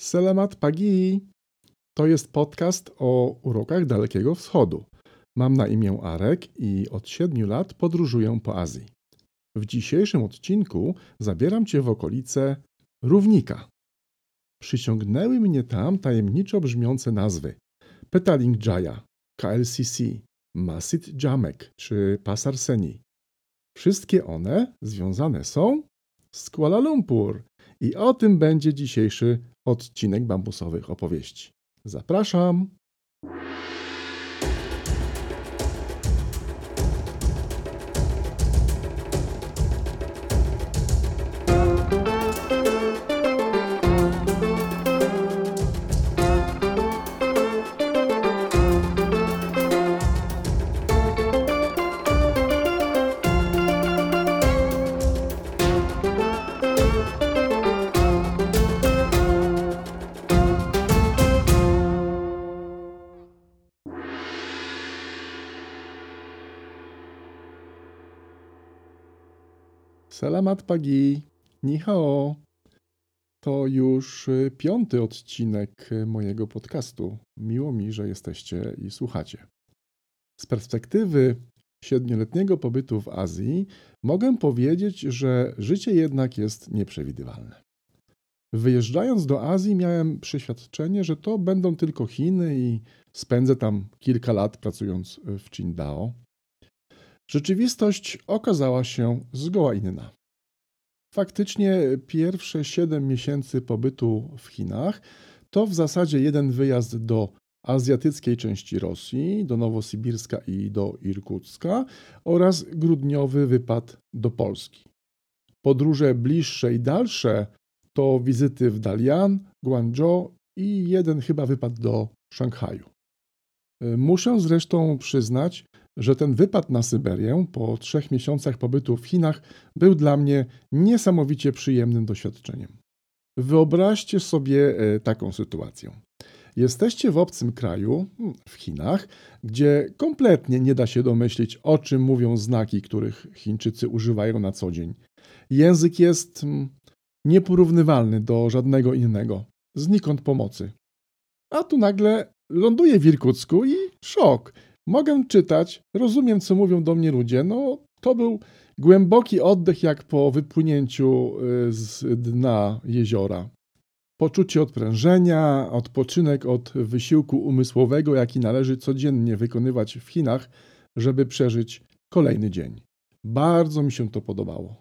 Selamat Pagi! To jest podcast o urokach Dalekiego Wschodu. Mam na imię Arek i od siedmiu lat podróżuję po Azji. W dzisiejszym odcinku zabieram Cię w okolice Równika. Przyciągnęły mnie tam tajemniczo brzmiące nazwy Petaling Jaya, KLCC, Masjid Jamek czy Pasar Seni. Wszystkie one związane są z Kuala Lumpur i o tym będzie dzisiejszy odcinek bambusowych opowieści. Zapraszam! Salamat Pagi, ni hao. To już y, piąty odcinek y, mojego podcastu. Miło mi, że jesteście i słuchacie. Z perspektywy siedmioletniego pobytu w Azji mogę powiedzieć, że życie jednak jest nieprzewidywalne. Wyjeżdżając do Azji miałem przeświadczenie, że to będą tylko Chiny i spędzę tam kilka lat pracując w Qingdao. Rzeczywistość okazała się zgoła inna. Faktycznie pierwsze 7 miesięcy pobytu w Chinach to w zasadzie jeden wyjazd do azjatyckiej części Rosji, do Nowosybirska i do Irkucka oraz grudniowy wypad do Polski. Podróże bliższe i dalsze to wizyty w Dalian, Guangzhou i jeden chyba wypad do Szanghaju. Muszę zresztą przyznać, że ten wypad na Syberię po trzech miesiącach pobytu w Chinach był dla mnie niesamowicie przyjemnym doświadczeniem. Wyobraźcie sobie e, taką sytuację. Jesteście w obcym kraju, hmm, w Chinach, gdzie kompletnie nie da się domyślić, o czym mówią znaki, których Chińczycy używają na co dzień. Język jest hmm, nieporównywalny do żadnego innego, znikąd pomocy. A tu nagle ląduję w Irkucku i szok. Mogę czytać, rozumiem, co mówią do mnie ludzie. No, to był głęboki oddech, jak po wypłynięciu y, z dna jeziora. Poczucie odprężenia, odpoczynek od wysiłku umysłowego, jaki należy codziennie wykonywać w Chinach, żeby przeżyć kolejny dzień. Bardzo mi się to podobało.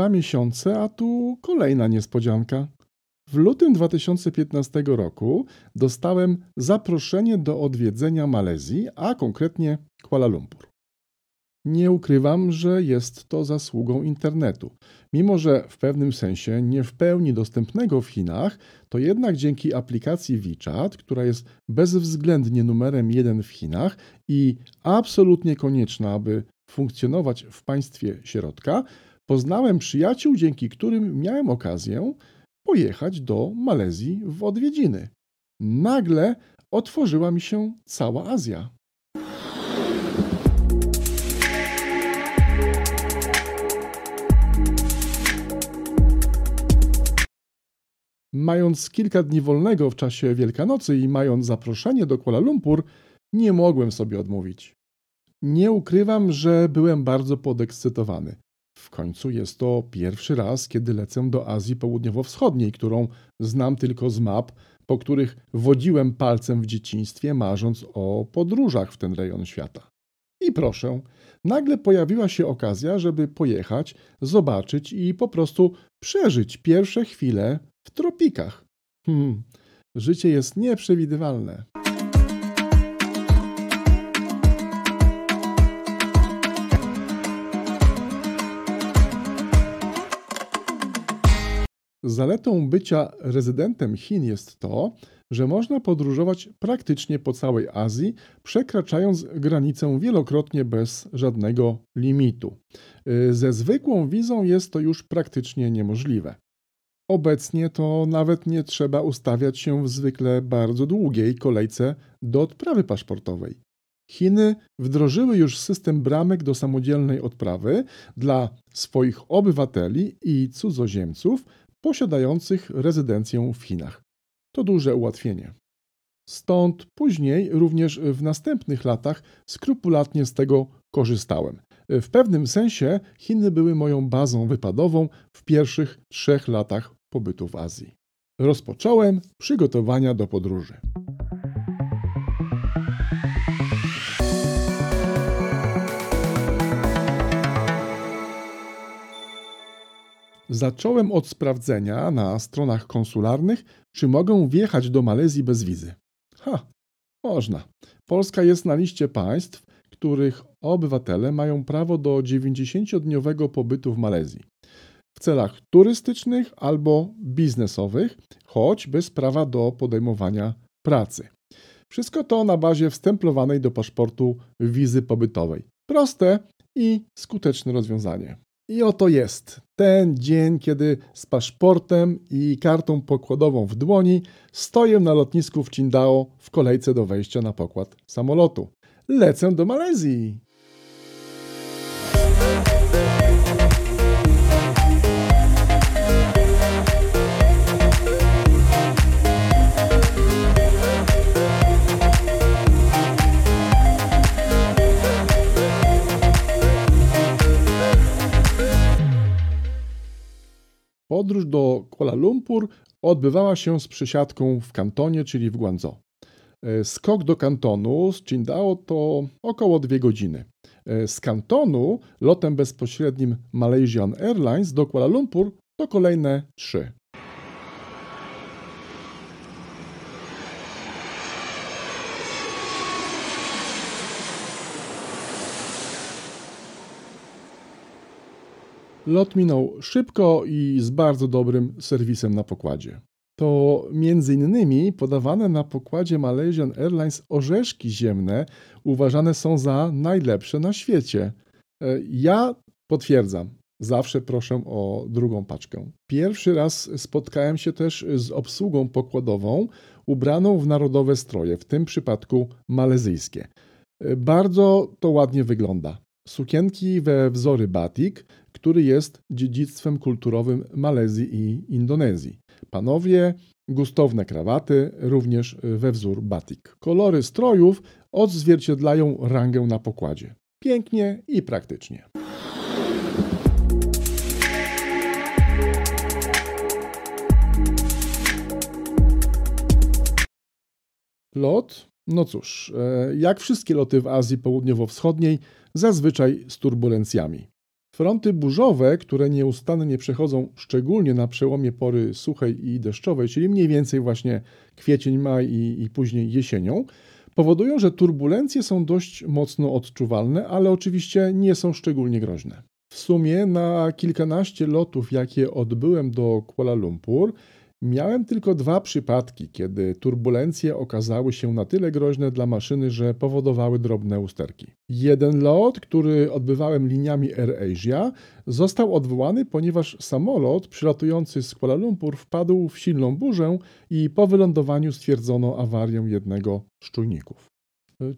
Dwa miesiące, a tu kolejna niespodzianka. W lutym 2015 roku dostałem zaproszenie do odwiedzenia Malezji, a konkretnie Kuala Lumpur. Nie ukrywam, że jest to zasługą internetu. Mimo, że w pewnym sensie nie w pełni dostępnego w Chinach, to jednak dzięki aplikacji WeChat, która jest bezwzględnie numerem jeden w Chinach i absolutnie konieczna, aby funkcjonować w państwie środka, poznałem przyjaciół, dzięki którym miałem okazję pojechać do Malezji w odwiedziny. Nagle otworzyła mi się cała Azja. Mając kilka dni wolnego w czasie Wielkanocy i mając zaproszenie do Kuala Lumpur, nie mogłem sobie odmówić. Nie ukrywam, że byłem bardzo podekscytowany. W końcu jest to pierwszy raz, kiedy lecę do Azji Południowo-Wschodniej, którą znam tylko z map, po których wodziłem palcem w dzieciństwie, marząc o podróżach w ten rejon świata. I proszę, nagle pojawiła się okazja, żeby pojechać, zobaczyć i po prostu przeżyć pierwsze chwile w tropikach. Hmm, życie jest nieprzewidywalne. Zaletą bycia rezydentem Chin jest to, że można podróżować praktycznie po całej Azji, przekraczając granicę wielokrotnie bez żadnego limitu. Y, ze zwykłą wizą jest to już praktycznie niemożliwe. Obecnie to nawet nie trzeba ustawiać się w zwykle bardzo długiej kolejce do odprawy paszportowej. Chiny wdrożyły już system bramek do samodzielnej odprawy dla swoich obywateli i cudzoziemców posiadających rezydencję w Chinach. To duże ułatwienie. Stąd później, również w następnych latach, skrupulatnie z tego korzystałem. W pewnym sensie Chiny były moją bazą wypadową w pierwszych trzech latach pobytu w Azji. Rozpocząłem przygotowania do podróży. Zacząłem od sprawdzenia na stronach konsularnych, czy mogę wjechać do Malezji bez wizy. Ha, można. Polska jest na liście państw, których obywatele mają prawo do 90-dniowego pobytu w Malezji w celach turystycznych albo biznesowych, choć bez prawa do podejmowania pracy. Wszystko to na bazie wstemplowanej do paszportu wizy pobytowej. Proste i skuteczne rozwiązanie. I oto jest ten dzień, kiedy z paszportem i kartą pokładową w dłoni stoję na lotnisku w Qingdao w kolejce do wejścia na pokład samolotu. Lecę do Malezji. Podróż do Kuala Lumpur odbywała się z przesiadką w kantonie, czyli w Guangzhou. E, skok do kantonu z Qingdao to około dwie godziny. E, z kantonu lotem bezpośrednim Malaysian Airlines do Kuala Lumpur to kolejne trzy. Lot minął szybko i z bardzo dobrym serwisem na pokładzie. To między innymi podawane na pokładzie Malaysian Airlines orzeszki ziemne uważane są za najlepsze na świecie. E, ja potwierdzam, zawsze proszę o drugą paczkę. Pierwszy raz spotkałem się też z obsługą pokładową ubraną w narodowe stroje, w tym przypadku malezyjskie. E, bardzo to ładnie wygląda. Sukienki we wzory batik, który jest dziedzictwem kulturowym Malezji i Indonezji. Panowie, gustowne krawaty, również we wzór batik. Kolory strojów odzwierciedlają rangę na pokładzie. Pięknie i praktycznie. Lot? No cóż, e, jak wszystkie loty w Azji Południowo-Wschodniej, zazwyczaj z turbulencjami. Fronty burzowe, które nieustannie przechodzą szczególnie na przełomie pory suchej i deszczowej, czyli mniej więcej właśnie kwiecień, maj i, i później jesienią, powodują, że turbulencje są dość mocno odczuwalne, ale oczywiście nie są szczególnie groźne. W sumie na kilkanaście lotów, jakie odbyłem do Kuala Lumpur, Miałem tylko dwa przypadki, kiedy turbulencje okazały się na tyle groźne dla maszyny, że powodowały drobne usterki. Jeden lot, który odbywałem liniami AirAsia, został odwołany, ponieważ samolot przylatujący z Kuala Lumpur wpadł w silną burzę i po wylądowaniu stwierdzono awarię jednego z czujników.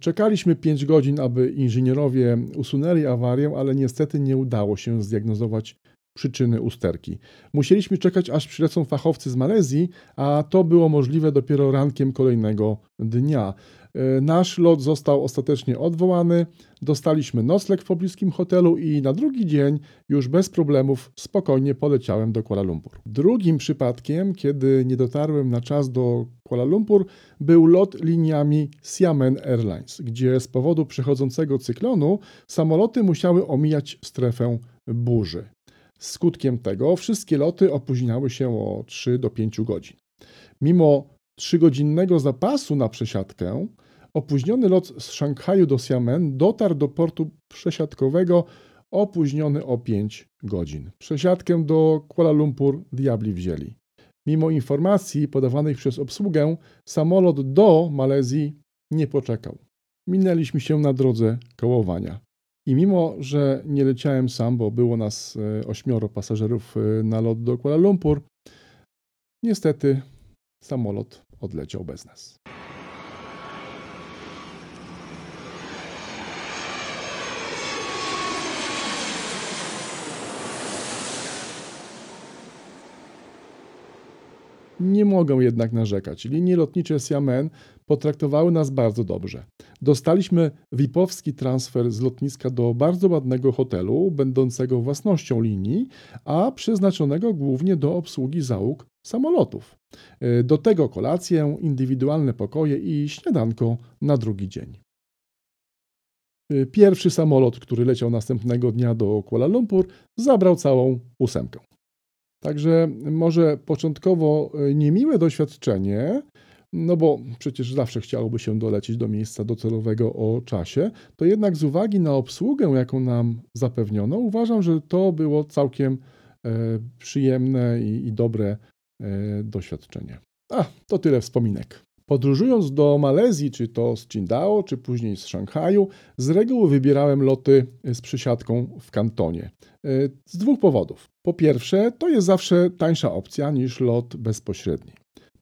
Czekaliśmy 5 godzin, aby inżynierowie usunęli awarię, ale niestety nie udało się zdiagnozować przyczyny usterki. Musieliśmy czekać, aż przylecą fachowcy z Malezji, a to było możliwe dopiero rankiem kolejnego dnia. E, nasz lot został ostatecznie odwołany, dostaliśmy nocleg w pobliskim hotelu i na drugi dzień już bez problemów spokojnie poleciałem do Kuala Lumpur. Drugim przypadkiem, kiedy nie dotarłem na czas do Kuala Lumpur, był lot liniami Xiamen Airlines, gdzie z powodu przechodzącego cyklonu samoloty musiały omijać strefę burzy. Skutkiem tego wszystkie loty opóźniały się o 3 do 5 godzin. Mimo trzygodzinnego zapasu na przesiadkę, opóźniony lot z Szanghaju do Xiamen dotarł do portu przesiadkowego opóźniony o 5 godzin. Przesiadkę do Kuala Lumpur diabli wzięli. Mimo informacji podawanych przez obsługę, samolot do Malezji nie poczekał. Minęliśmy się na drodze kołowania. I mimo, że nie leciałem sam, bo było nas e, ośmioro pasażerów e, na lot do Kuala Lumpur, niestety samolot odleciał bez nas. Nie mogą jednak narzekać. Linie lotnicze Xiamen potraktowały nas bardzo dobrze. Dostaliśmy VIP-owski transfer z lotniska do bardzo ładnego hotelu, będącego własnością linii, a przeznaczonego głównie do obsługi załóg samolotów. E, do tego kolację, indywidualne pokoje i śniadanko na drugi dzień. E, pierwszy samolot, który leciał następnego dnia do Kuala Lumpur, zabrał całą ósemkę. Także może początkowo e, niemiłe doświadczenie, no bo przecież zawsze chciałoby się dolecieć do miejsca docelowego o czasie, to jednak z uwagi na obsługę, jaką nam zapewniono, uważam, że to było całkiem e, przyjemne i, i dobre e, doświadczenie. A, to tyle wspominek. Podróżując do Malezji, czy to z Qingdao, czy później z Szanghaju, z reguły wybierałem loty z przysiadką w kantonie. E, z dwóch powodów. Po pierwsze, to jest zawsze tańsza opcja niż lot bezpośredni.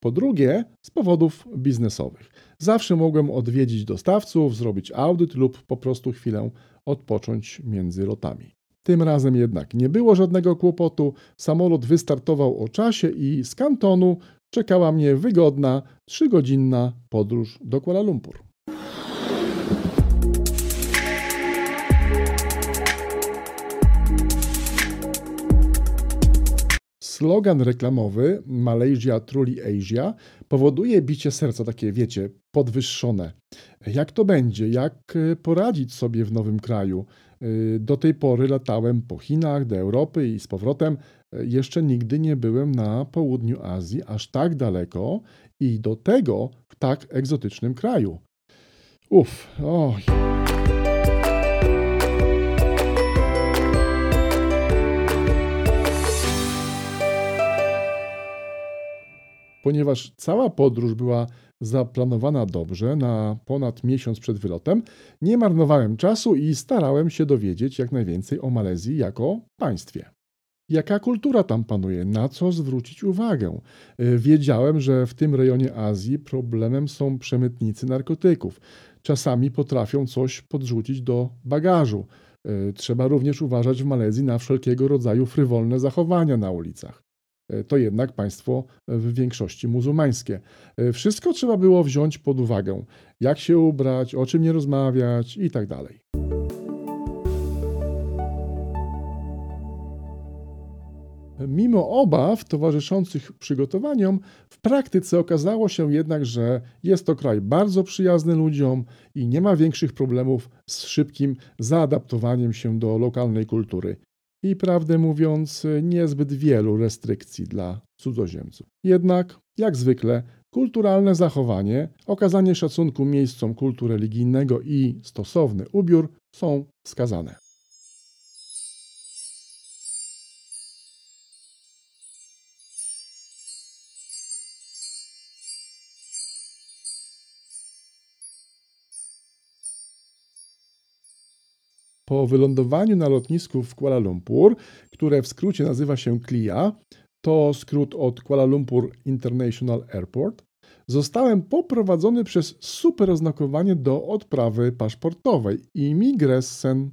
Po drugie, z powodów biznesowych. Zawsze mogłem odwiedzić dostawców, zrobić audyt lub po prostu chwilę odpocząć między lotami. Tym razem jednak nie było żadnego kłopotu. Samolot wystartował o czasie i z kantonu czekała mnie wygodna, trzygodzinna podróż do Kuala Lumpur. Slogan reklamowy Malaysia Truly Asia powoduje bicie serca, takie wiecie, podwyższone. Jak to będzie? Jak e, poradzić sobie w nowym kraju? E, do tej pory latałem po Chinach, do Europy i z powrotem. Jeszcze nigdy nie byłem na południu Azji, aż tak daleko i do tego w tak egzotycznym kraju. Uff, oj. Ponieważ cała podróż była zaplanowana dobrze, na ponad miesiąc przed wylotem, nie marnowałem czasu i starałem się dowiedzieć jak najwięcej o Malezji jako państwie. Jaka kultura tam panuje, na co zwrócić uwagę? E, wiedziałem, że w tym rejonie Azji problemem są przemytnicy narkotyków. Czasami potrafią coś podrzucić do bagażu. E, trzeba również uważać w Malezji na wszelkiego rodzaju frywolne zachowania na ulicach. E, to jednak państwo w większości muzułmańskie. Wszystko trzeba było wziąć pod uwagę, jak się ubrać, o czym nie rozmawiać itd. Tak Mimo obaw towarzyszących przygotowaniom, w praktyce okazało się jednak, że jest to kraj bardzo przyjazny ludziom i nie ma większych problemów z szybkim zaadaptowaniem się do lokalnej kultury i prawdę mówiąc niezbyt wielu restrykcji dla cudzoziemców. Jednak, jak zwykle, kulturalne zachowanie, okazanie szacunku miejscom kultu religijnego i stosowny ubiór są wskazane. Po wylądowaniu na lotnisku w Kuala Lumpur, które w skrócie nazywa się CLIA, to skrót od Kuala Lumpur International Airport, zostałem poprowadzony przez super oznakowanie do odprawy paszportowej Immigressen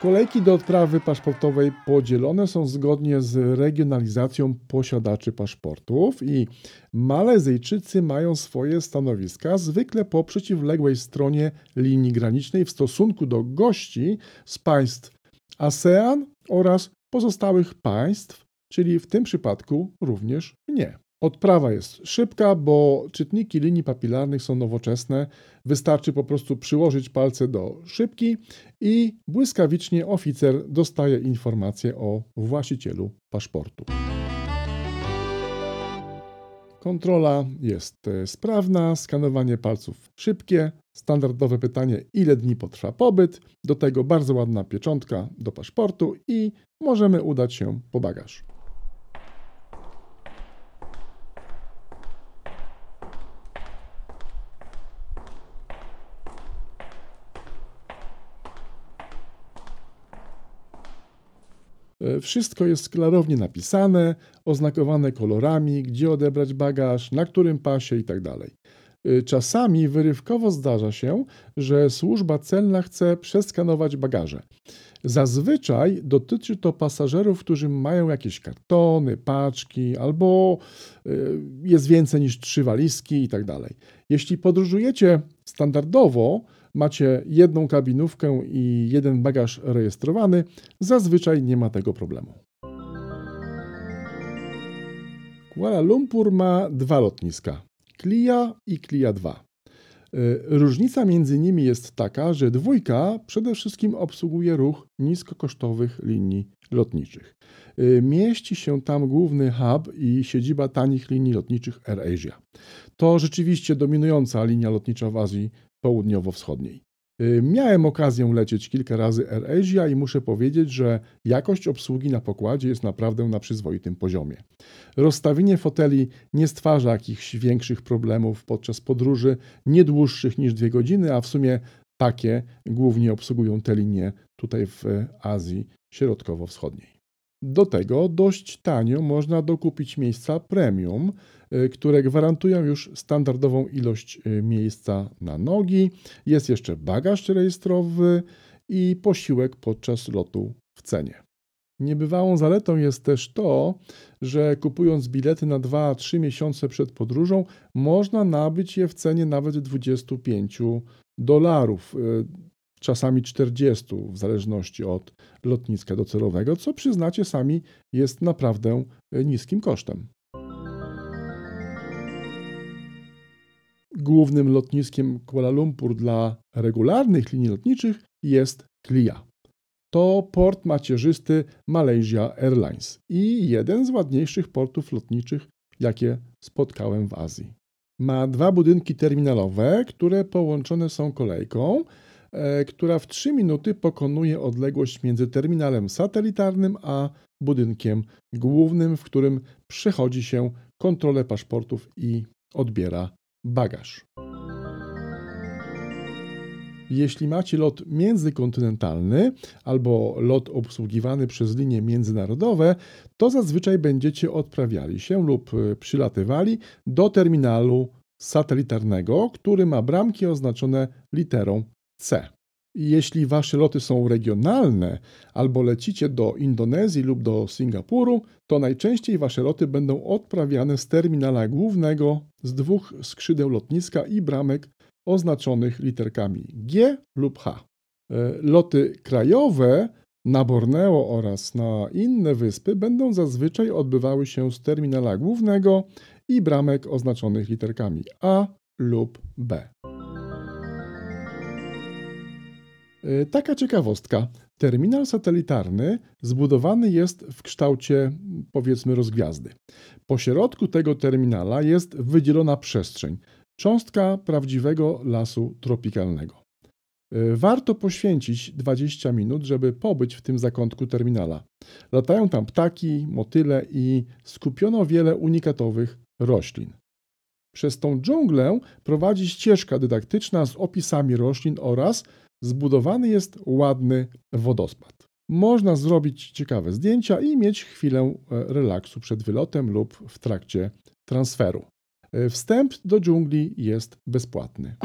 Kolejki do odprawy paszportowej podzielone są zgodnie z regionalizacją posiadaczy paszportów i Malezyjczycy mają swoje stanowiska zwykle po przeciwległej stronie linii granicznej w stosunku do gości z państw ASEAN oraz pozostałych państw, czyli w tym przypadku również nie. Odprawa jest szybka, bo czytniki linii papilarnych są nowoczesne. Wystarczy po prostu przyłożyć palce do szybki i błyskawicznie oficer dostaje informację o właścicielu paszportu. Kontrola jest e, sprawna, skanowanie palców szybkie, standardowe pytanie, ile dni potrwa pobyt, do tego bardzo ładna pieczątka do paszportu i możemy udać się po bagaż. Wszystko jest klarownie napisane, oznakowane kolorami, gdzie odebrać bagaż, na którym pasie itd. Tak e, czasami wyrywkowo zdarza się, że służba celna chce przeskanować bagaże. Zazwyczaj dotyczy to pasażerów, którzy mają jakieś kartony, paczki albo e, jest więcej niż trzy walizki itd. Tak Jeśli podróżujecie standardowo, macie jedną kabinówkę i jeden bagaż rejestrowany, zazwyczaj nie ma tego problemu. Kuala Lumpur ma dwa lotniska: Klia i Klia 2. Y, różnica między nimi jest taka, że dwójka przede wszystkim obsługuje ruch niskokosztowych linii lotniczych. Y, mieści się tam główny hub i siedziba tanich linii lotniczych AirAsia. To rzeczywiście dominująca linia lotnicza w Azji południowo-wschodniej. Y, miałem okazję lecieć kilka razy AirAsia i muszę powiedzieć, że jakość obsługi na pokładzie jest naprawdę na przyzwoitym poziomie. Rozstawienie foteli nie stwarza jakichś większych problemów podczas podróży, nie dłuższych niż dwie godziny, a w sumie takie głównie obsługują te linie tutaj w Azji Środkowo-Wschodniej. Do tego dość tanio można dokupić miejsca premium, które gwarantują już standardową ilość y, miejsca na nogi. Jest jeszcze bagaż rejestrowy i posiłek podczas lotu w cenie. Niebywałą zaletą jest też to, że kupując bilety na 2-3 miesiące przed podróżą, można nabyć je w cenie nawet 25 dolarów. Y, czasami 40, w zależności od lotniska docelowego, co przyznacie sami jest naprawdę e, niskim kosztem. Głównym lotniskiem Kuala Lumpur dla regularnych linii lotniczych jest Klia. To port macierzysty Malaysia Airlines i jeden z ładniejszych portów lotniczych, jakie spotkałem w Azji. Ma dwa budynki terminalowe, które połączone są kolejką, E, która w 3 minuty pokonuje odległość między terminalem satelitarnym a budynkiem głównym, w którym przechodzi się kontrolę paszportów i odbiera bagaż. Jeśli macie lot międzykontynentalny albo lot obsługiwany przez linie międzynarodowe, to zazwyczaj będziecie odprawiali się lub przylatywali do terminalu satelitarnego, który ma bramki oznaczone literą C. Jeśli wasze loty są regionalne albo lecicie do Indonezji lub do Singapuru, to najczęściej wasze loty będą odprawiane z terminala głównego z dwóch skrzydeł lotniska i bramek oznaczonych literkami G lub H. E, loty krajowe na Borneo oraz na inne wyspy będą zazwyczaj odbywały się z terminala głównego i bramek oznaczonych literkami A lub B. taka ciekawostka. Terminal satelitarny zbudowany jest w kształcie, powiedzmy, rozgwiazdy. Po środku tego terminala jest wydzielona przestrzeń, cząstka prawdziwego lasu tropikalnego. E, warto poświęcić 20 minut, żeby pobyć w tym zakątku terminala. Latają tam ptaki, motyle i skupiono wiele unikatowych roślin. Przez tą dżunglę prowadzi ścieżka dydaktyczna z opisami roślin oraz zbudowany jest ładny wodospad. Można zrobić ciekawe zdjęcia i mieć chwilę e, relaksu przed wylotem lub w trakcie transferu. E, wstęp do dżungli jest bezpłatny.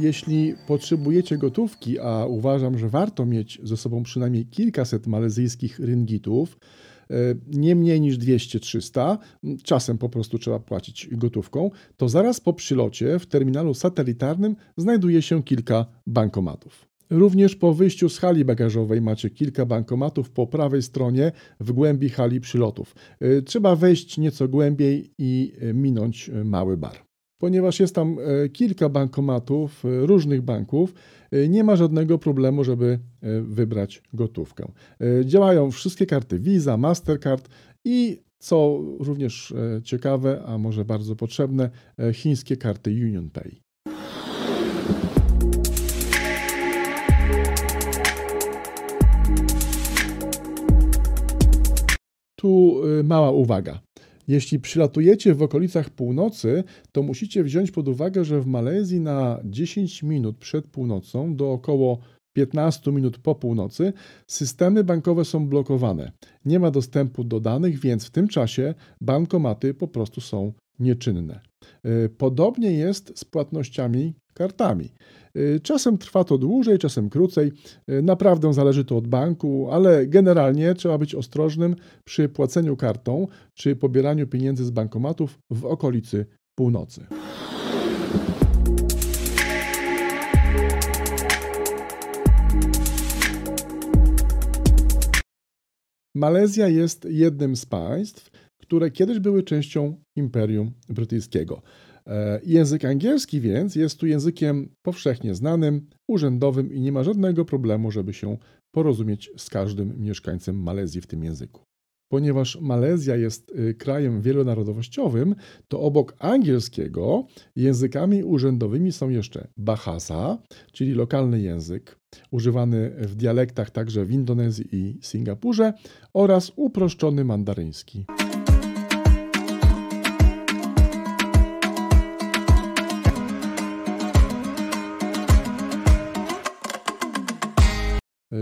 Jeśli potrzebujecie gotówki, a uważam, że warto mieć ze sobą przynajmniej kilkaset malezyjskich ringgitów, e, nie mniej niż 200-300, czasem po prostu trzeba płacić gotówką, to zaraz po przylocie w terminalu satelitarnym znajduje się kilka bankomatów. Również po wyjściu z hali bagażowej macie kilka bankomatów po prawej stronie w głębi hali przylotów. E, trzeba wejść nieco głębiej i e, minąć mały bar. Ponieważ jest tam e, kilka bankomatów e, różnych banków, e, nie ma żadnego problemu, żeby wybrać gotówkę. Działają wszystkie karty Visa, Mastercard i co również ciekawe, a może bardzo potrzebne, chińskie karty UnionPay. Tu mała uwaga. Jeśli przylatujecie w okolicach północy, to musicie wziąć pod uwagę, że w Malezji na 10 minut przed północą do około 15 minut po północy systemy bankowe są blokowane. Nie ma dostępu do danych, więc w tym czasie bankomaty po prostu są nieczynne. E, podobnie jest z płatnościami kartami. E, czasem trwa to dłużej, czasem krócej. E, naprawdę zależy to od banku, ale generalnie trzeba być ostrożnym przy płaceniu kartą czy pobieraniu pieniędzy z bankomatów w okolicy północy. Malezja jest jednym z państw, które kiedyś były częścią Imperium Brytyjskiego. E, język angielski więc jest tu językiem powszechnie znanym, urzędowym i nie ma żadnego problemu, żeby się porozumieć z każdym mieszkańcem Malezji w tym języku. Ponieważ Malezja jest y, krajem wielonarodowościowym, to obok angielskiego językami urzędowymi są jeszcze Bahasa, czyli lokalny język, używany w dialektach także w Indonezji i Singapurze, oraz uproszczony mandaryński.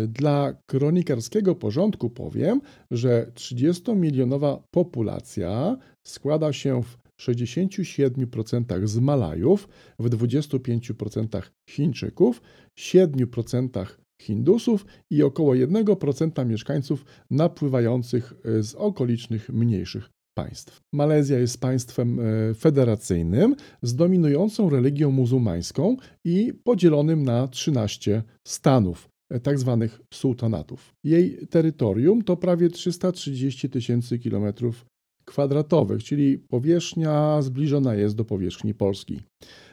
Dla kronikarskiego porządku powiem, że 30-milionowa populacja składa się w 67% z Malajów, w 25% Chińczyków, 7% Hindusów i około 1% mieszkańców napływających z okolicznych mniejszych państw. Malezja jest państwem e, federacyjnym z dominującą religią muzułmańską i podzielonym na 13 stanów tak zwanych sułtanatów. Jej terytorium to prawie 330 tysięcy kilometrów kwadratowych, czyli powierzchnia zbliżona jest do powierzchni Polski.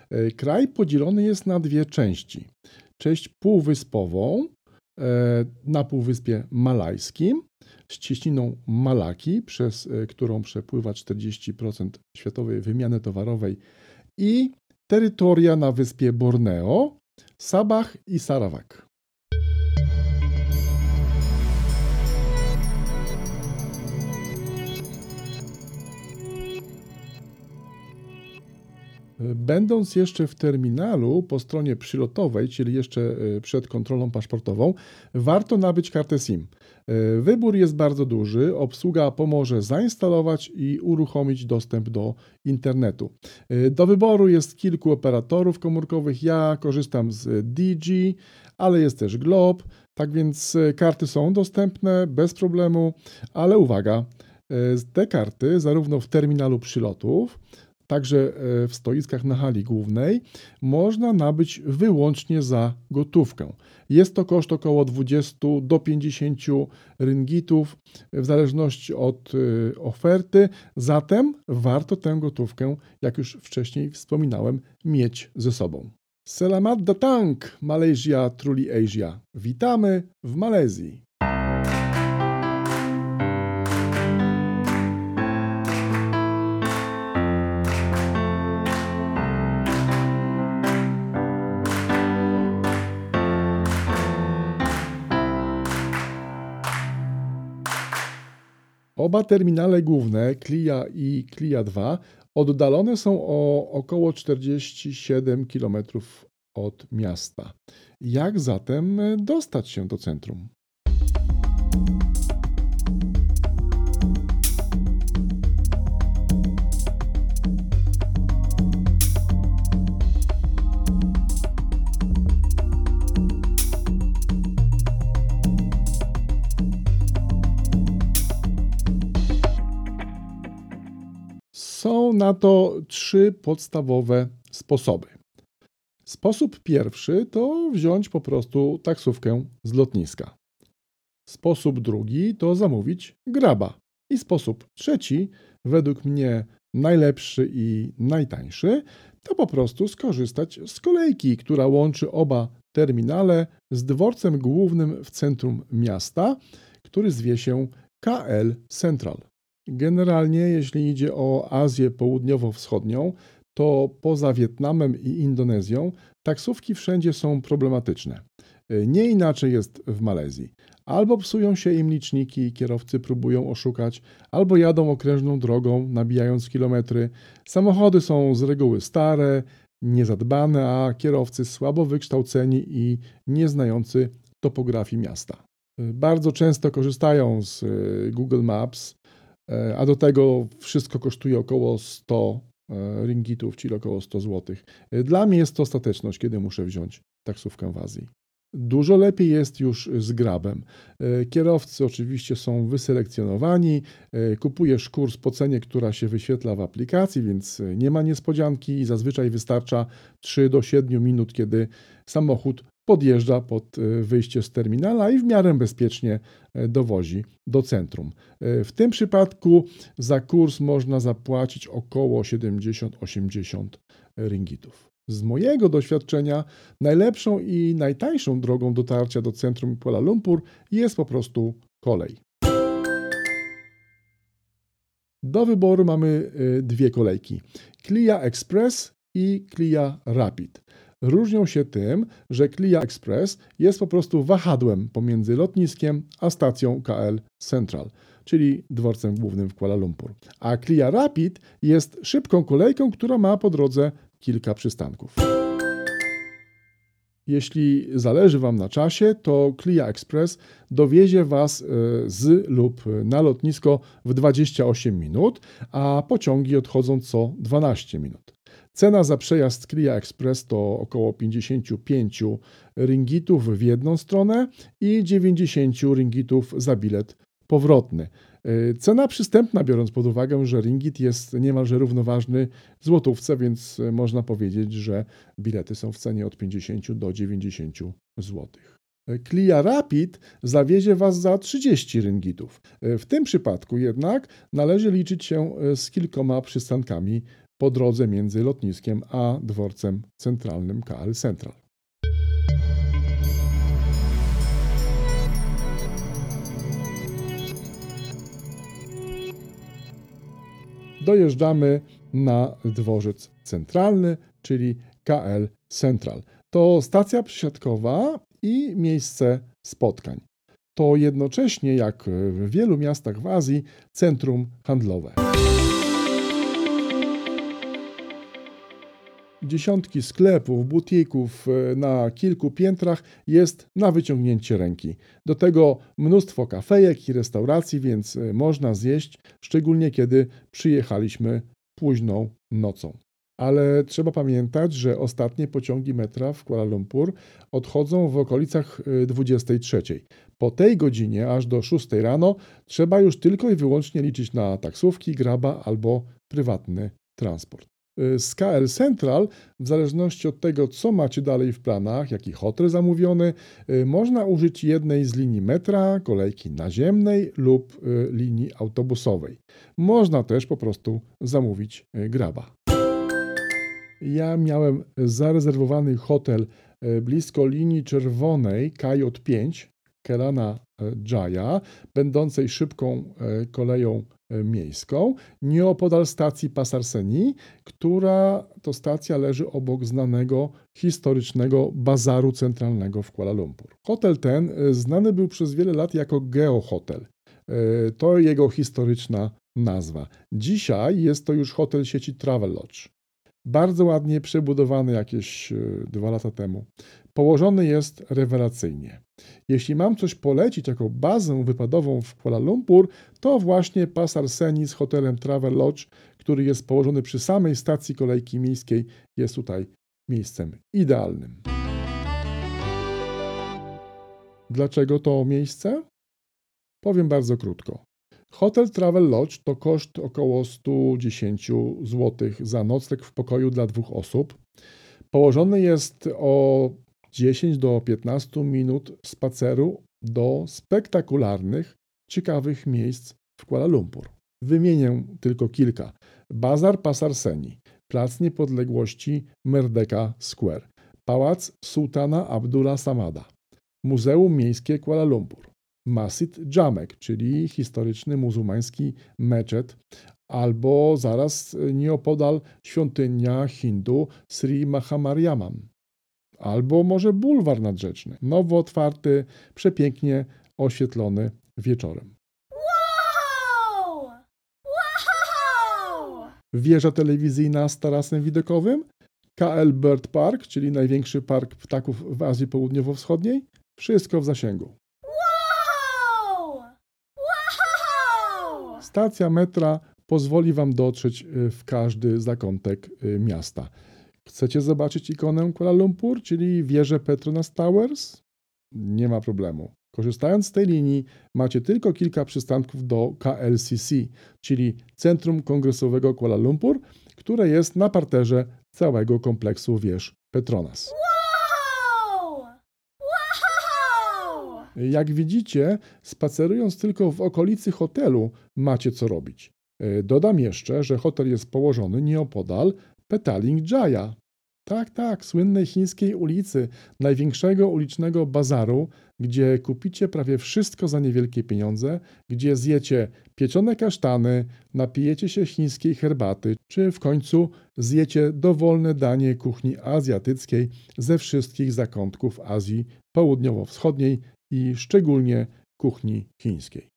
E, kraj podzielony jest na dwie części. Część półwyspową e, na Półwyspie Malajskim z cieśniną Malaki, przez e, którą przepływa 40% światowej wymiany towarowej i terytoria na wyspie Borneo, Sabah i Sarawak. Będąc jeszcze w terminalu po stronie przylotowej, czyli jeszcze e, przed kontrolą paszportową, warto nabyć kartę SIM. E, wybór jest bardzo duży, obsługa pomoże zainstalować i uruchomić dostęp do internetu. E, do wyboru jest kilku operatorów komórkowych. Ja korzystam z DG, ale jest też Glob, tak więc karty są dostępne bez problemu, ale uwaga, te karty zarówno w terminalu przylotów, także e, w stoiskach na hali głównej, można nabyć wyłącznie za gotówkę. Jest to koszt około 20 do 50 ringgitów w zależności od e, oferty, zatem warto tę gotówkę, jak już wcześniej wspominałem, mieć ze sobą. Selamat datang, Malaysia Truly Asia. Witamy w Malezji. Oba terminale główne, Klia i Klia 2, oddalone są o około 47 km od miasta. Jak zatem dostać się do centrum? Na to trzy podstawowe sposoby. Sposób pierwszy to wziąć po prostu taksówkę z lotniska. Sposób drugi to zamówić graba. I sposób trzeci, według mnie najlepszy i najtańszy, to po prostu skorzystać z kolejki, która łączy oba terminale z dworcem głównym w centrum miasta, który zwie się KL Central. Generalnie, jeśli idzie o Azję Południowo-Wschodnią, to poza Wietnamem i Indonezją taksówki wszędzie są problematyczne. Nie inaczej jest w Malezji. Albo psują się im liczniki i kierowcy próbują oszukać, albo jadą okrężną drogą, nabijając kilometry. Samochody są z reguły stare, niezadbane, a kierowcy słabo wykształceni i nieznający topografii miasta. Bardzo często korzystają z e, Google Maps, e, a do tego wszystko kosztuje około 100 e, ringitów, czyli około 100 zł. Dla mnie jest to ostateczność, kiedy muszę wziąć taksówkę w Azji. Dużo lepiej jest już z grabem. E, kierowcy oczywiście są wyselekcjonowani, e, kupujesz kurs po cenie, która się wyświetla w aplikacji, więc nie ma niespodzianki i zazwyczaj wystarcza 3 do 7 minut, kiedy samochód podjeżdża pod e, wyjście z terminala i w miarę bezpiecznie dowozi do centrum. W tym przypadku za kurs można zapłacić około 70-80 ringgitów. Z mojego doświadczenia najlepszą i najtańszą drogą dotarcia do centrum Kuala Lumpur jest po prostu kolej. Do wyboru mamy dwie kolejki: Clia Express i Clia Rapid. Różnią się tym, że Clia Express jest po prostu wahadłem pomiędzy lotniskiem a stacją KL Central, czyli dworcem głównym w Kuala Lumpur. A Clia Rapid jest szybką kolejką, która ma po drodze kilka przystanków. Jeśli zależy Wam na czasie, to Clia Express dowiezie Was e, z lub na lotnisko w 28 minut, a pociągi odchodzą co 12 minut. Cena za przejazd Clia Express to około 55 ringitów w jedną stronę i 90 ringitów za bilet powrotny. E, cena przystępna, biorąc pod uwagę, że ringgit jest niemalże równoważny złotówce, więc e, można powiedzieć, że bilety są w cenie od 50 do 90 zł. Clia e, Rapid zawiezie Was za 30 ringgitów. W tym przypadku jednak należy liczyć się z kilkoma przystankami po drodze między lotniskiem a dworcem centralnym KL Central. dojeżdżamy na dworzec centralny, czyli KL Central. To stacja przysiadkowa i miejsce spotkań. To jednocześnie, jak w wielu miastach w Azji, centrum handlowe. Dziesiątki sklepów, butików e, na kilku piętrach jest na wyciągnięcie ręki. Do tego mnóstwo kafejek i restauracji, więc e, można zjeść, szczególnie kiedy przyjechaliśmy późną nocą. Ale trzeba pamiętać, że ostatnie pociągi metra w Kuala Lumpur odchodzą w okolicach 23. E, po tej godzinie, aż do 6 rano, trzeba już tylko i wyłącznie liczyć na taksówki, graba albo prywatny transport. Y, z KL Central, w zależności od tego, co macie dalej w planach, jaki hotel zamówiony, y, można użyć jednej z linii metra, kolejki naziemnej lub y, linii autobusowej. Można też po prostu zamówić graba. Ja miałem zarezerwowany hotel blisko linii czerwonej KJ5 Kelana Jaya, będącej szybką koleją miejską, nieopodal stacji Pasarseni, która to stacja leży obok znanego historycznego bazaru centralnego w Kuala Lumpur. Hotel ten e, znany był przez wiele lat jako Geo Hotel. E, to jego historyczna nazwa. Dzisiaj jest to już hotel sieci Travel Lodge. Bardzo ładnie przebudowany jakieś e, dwa lata temu. Położony jest rewelacyjnie. Jeśli mam coś polecić jako bazę wypadową w Kuala Lumpur, to właśnie Pas Arseni z hotelem Travel Lodge, który jest położony przy samej stacji kolejki miejskiej, jest tutaj miejscem idealnym. Dlaczego to miejsce? Powiem bardzo krótko. Hotel Travel Lodge to koszt około 110 zł za nocleg w pokoju dla dwóch osób. Położony jest o 10 do 15 minut spaceru do spektakularnych, ciekawych miejsc w Kuala Lumpur. Wymienię tylko kilka. Bazar Pasar Seni. Plac Niepodległości Merdeka Square, Pałac Sultana Abdullah Samada, Muzeum Miejskie Kuala Lumpur, Masjid Jamek, czyli historyczny muzułmański meczet, albo zaraz nieopodal świątynia Hindu Sri Mahamariamam, albo może bulwar nadrzeczny, nowo otwarty, przepięknie oświetlony wieczorem. Wow! Wow! Wieża telewizyjna z tarasem widokowym, KL Bird Park, czyli największy park ptaków w Azji Południowo-Wschodniej, wszystko w zasięgu. Wow! Wow! Stacja metra pozwoli Wam dotrzeć y, w każdy zakątek y, miasta. Chcecie zobaczyć ikonę Kuala Lumpur, czyli wieżę Petronas Towers? Nie ma problemu. Korzystając z tej linii, macie tylko kilka przystanków do KLCC, czyli Centrum Kongresowego Kuala Lumpur, które jest na parterze całego kompleksu wież Petronas. Wow! Wow! Jak widzicie, spacerując tylko w okolicy hotelu, macie co robić. E, dodam jeszcze, że hotel jest położony nieopodal Petaling Jaya. Tak, tak, słynnej chińskiej ulicy, największego ulicznego bazaru, gdzie kupicie prawie wszystko za niewielkie pieniądze, gdzie zjecie pieczone kasztany, napijecie się chińskiej herbaty, czy w końcu zjecie dowolne danie kuchni azjatyckiej ze wszystkich zakątków Azji Południowo-Wschodniej i szczególnie kuchni chińskiej.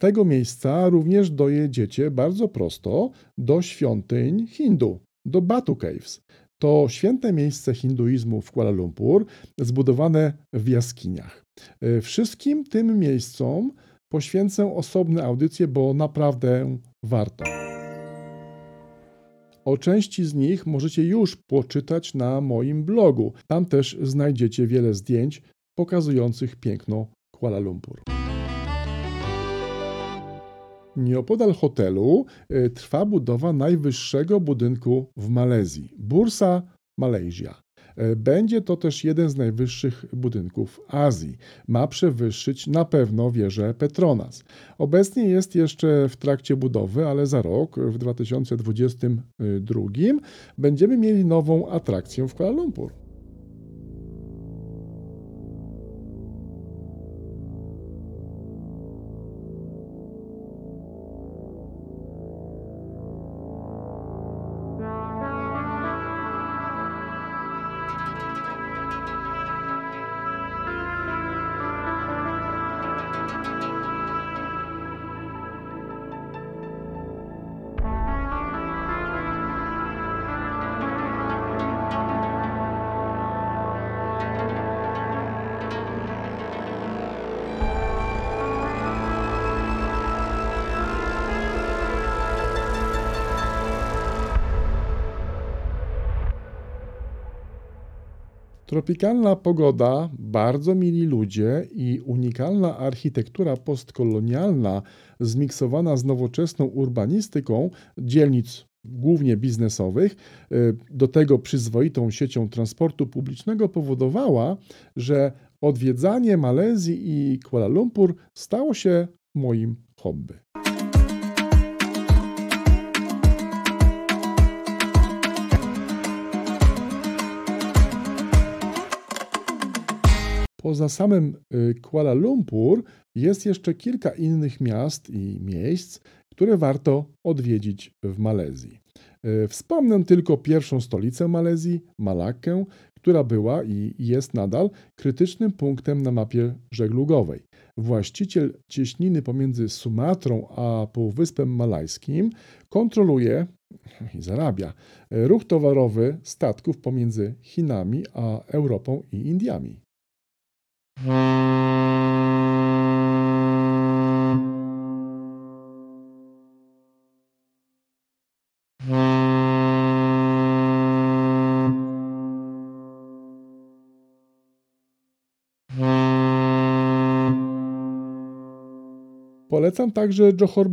Tego miejsca również dojedziecie bardzo prosto do świątyń Hindu, do Batu Caves. To święte miejsce hinduizmu w Kuala Lumpur, zbudowane w jaskiniach. E, wszystkim tym miejscom poświęcę osobne audycje, bo naprawdę warto. O części z nich możecie już poczytać na moim blogu. Tam też znajdziecie wiele zdjęć pokazujących piękno Kuala Lumpur. Nieopodal hotelu e, trwa budowa najwyższego budynku w Malezji Bursa Malaysia. E, będzie to też jeden z najwyższych budynków Azji. Ma przewyższyć na pewno wieżę Petronas. Obecnie jest jeszcze w trakcie budowy, ale za rok, w 2022, będziemy mieli nową atrakcję w Kuala Lumpur. Tropikalna pogoda, bardzo mili ludzie i unikalna architektura postkolonialna zmiksowana z nowoczesną urbanistyką dzielnic głównie biznesowych, e, do tego przyzwoitą siecią transportu publicznego powodowała, że odwiedzanie Malezji i Kuala Lumpur stało się moim hobby. Poza samym y, Kuala Lumpur jest jeszcze kilka innych miast i miejsc, które warto odwiedzić w Malezji. E, wspomnę tylko pierwszą stolicę Malezji, Malakkę, która była i jest nadal krytycznym punktem na mapie żeglugowej. Właściciel cieśniny pomiędzy Sumatrą a Półwyspem Malajskim kontroluje i zarabia ruch towarowy statków pomiędzy Chinami a Europą i Indiami. Polecam także Johor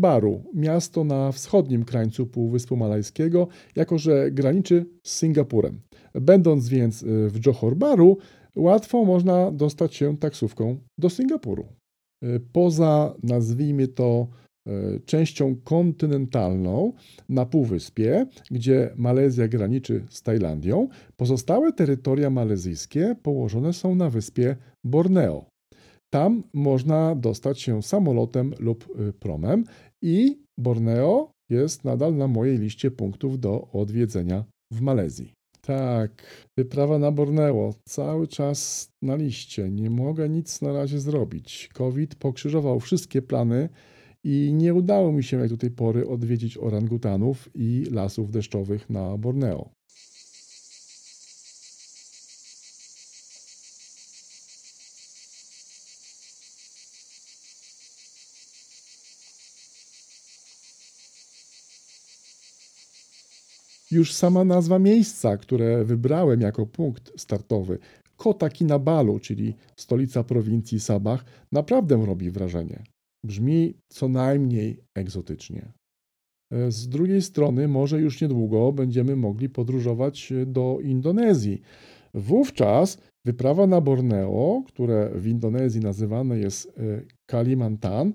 miasto na wschodnim krańcu Półwyspu Malajskiego, jako że graniczy z Singapurem. Będąc więc y, w Johor Bahru, łatwo można dostać się taksówką do Singapuru. Y, poza, nazwijmy to, y, częścią kontynentalną na Półwyspie, gdzie Malezja graniczy z Tajlandią, pozostałe terytoria malezyjskie położone są na wyspie Borneo. Tam można dostać się samolotem lub y, promem i Borneo jest nadal na mojej liście punktów do odwiedzenia w Malezji. Tak, wyprawa na Borneo cały czas na liście. Nie mogę nic na razie zrobić. COVID pokrzyżował wszystkie plany i nie udało mi się jak do tej pory odwiedzić orangutanów i lasów deszczowych na Borneo. Już sama nazwa miejsca, które wybrałem jako punkt startowy, Kota Kinabalu, czyli stolica prowincji Sabah, naprawdę robi wrażenie. Brzmi co najmniej egzotycznie. Z drugiej strony, może już niedługo będziemy mogli podróżować do Indonezji. Wówczas wyprawa na Borneo, które w Indonezji nazywane jest e, Kalimantan,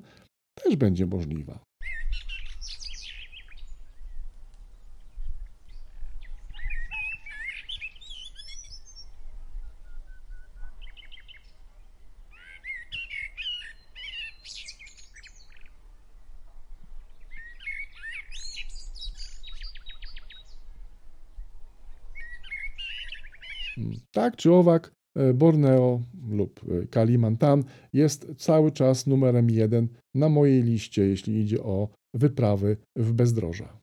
też będzie możliwa. Tak czy owak, e, Borneo lub e, Kalimantan jest cały czas numerem jeden na mojej liście, jeśli idzie o wyprawy w bezdroża.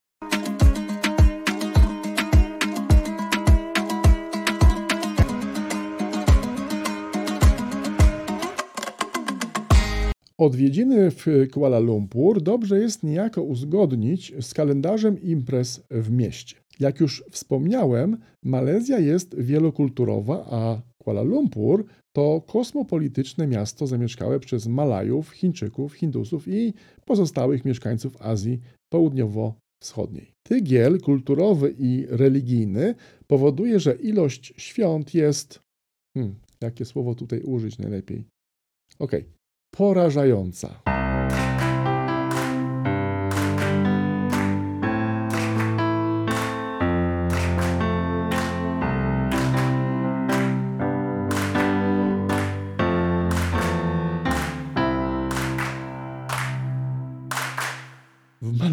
Odwiedziny w Kuala Lumpur dobrze jest niejako uzgodnić z kalendarzem imprez w mieście. Jak już wspomniałem, Malezja jest wielokulturowa, a Kuala Lumpur to kosmopolityczne miasto zamieszkałe przez Malajów, Chińczyków, Hindusów i pozostałych mieszkańców Azji Południowo-Wschodniej. Tygiel kulturowy i religijny powoduje, że ilość świąt jest. Hmm, jakie słowo tutaj użyć najlepiej? Ok, porażająca.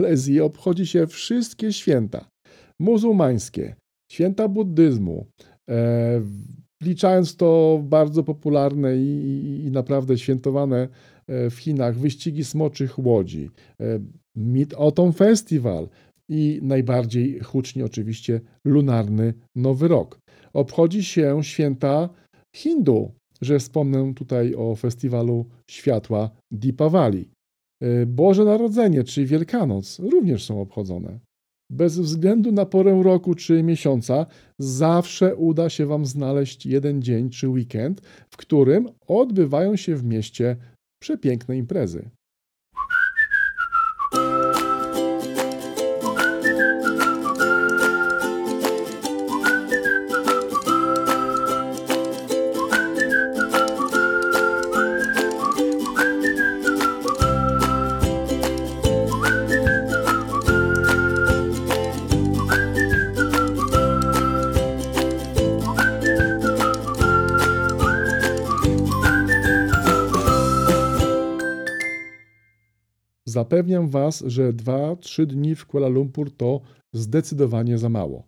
Malezji obchodzi się wszystkie święta muzułmańskie, święta buddyzmu, e, wliczając to bardzo popularne i, i, i, naprawdę świętowane e, w Chinach wyścigi smoczych łodzi, e, Mid-Autumn Festival i najbardziej hucznie oczywiście lunarny Nowy Rok. Obchodzi się święta Hindu, że wspomnę tutaj o festiwalu światła Deepavali. E, Boże Narodzenie czy Wielkanoc również są obchodzone. Bez względu na porę roku czy miesiąca, zawsze uda się Wam znaleźć jeden dzień czy weekend, w którym odbywają się w mieście przepiękne imprezy. Zapewniam Was, że 2-3 dni w Kuala Lumpur to zdecydowanie za mało.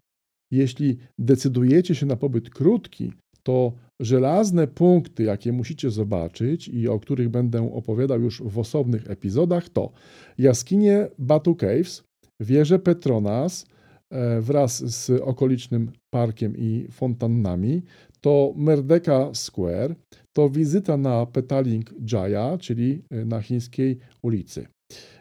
Jeśli decydujecie się na pobyt krótki, to żelazne punkty, jakie musicie zobaczyć i o których będę opowiadał już w osobnych epizodach, to jaskinie Batu Caves, wieże Petronas e, wraz z okolicznym parkiem i fontannami, to Merdeka Square, to wizyta na Petaling Jaya, czyli e, na chińskiej ulicy.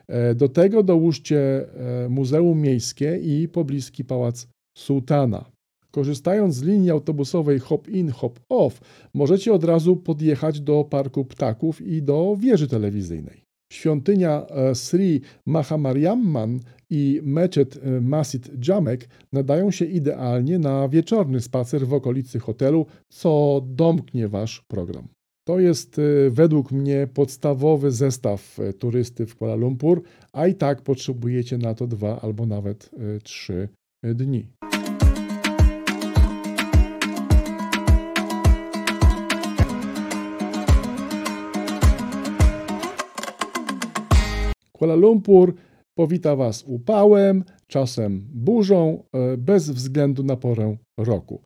E, do tego dołóżcie Muzeum Miejskie i pobliski Pałac Sułtana. Korzystając z linii autobusowej hop-in, hop-off, możecie od razu podjechać do Parku Ptaków i do wieży telewizyjnej. Świątynia e, Sri Mahamariamman i meczet e, Masjid Jamek nadają się idealnie na wieczorny spacer w okolicy hotelu, co domknie wasz program. To jest e, według mnie podstawowy zestaw turysty w Kuala Lumpur, a i tak potrzebujecie na to dwa albo nawet trzy dni. Kuala Lumpur powita Was upałem, czasem burzą, bez względu na porę roku.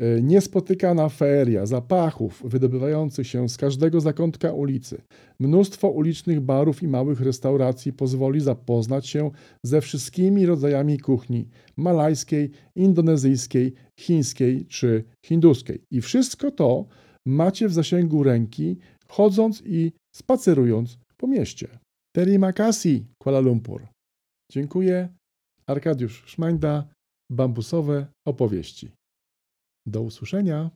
E, niespotykana feria zapachów wydobywających się z każdego zakątka ulicy, mnóstwo ulicznych barów i małych restauracji pozwoli zapoznać się ze wszystkimi rodzajami kuchni malajskiej, indonezyjskiej, chińskiej czy hinduskiej. I wszystko to macie w zasięgu ręki, chodząc i spacerując po mieście. Terima kasih, Kuala Lumpur. Dziękuję. Arkadiusz Szmańda, Bambusowe opowieści. Do usłyszenia.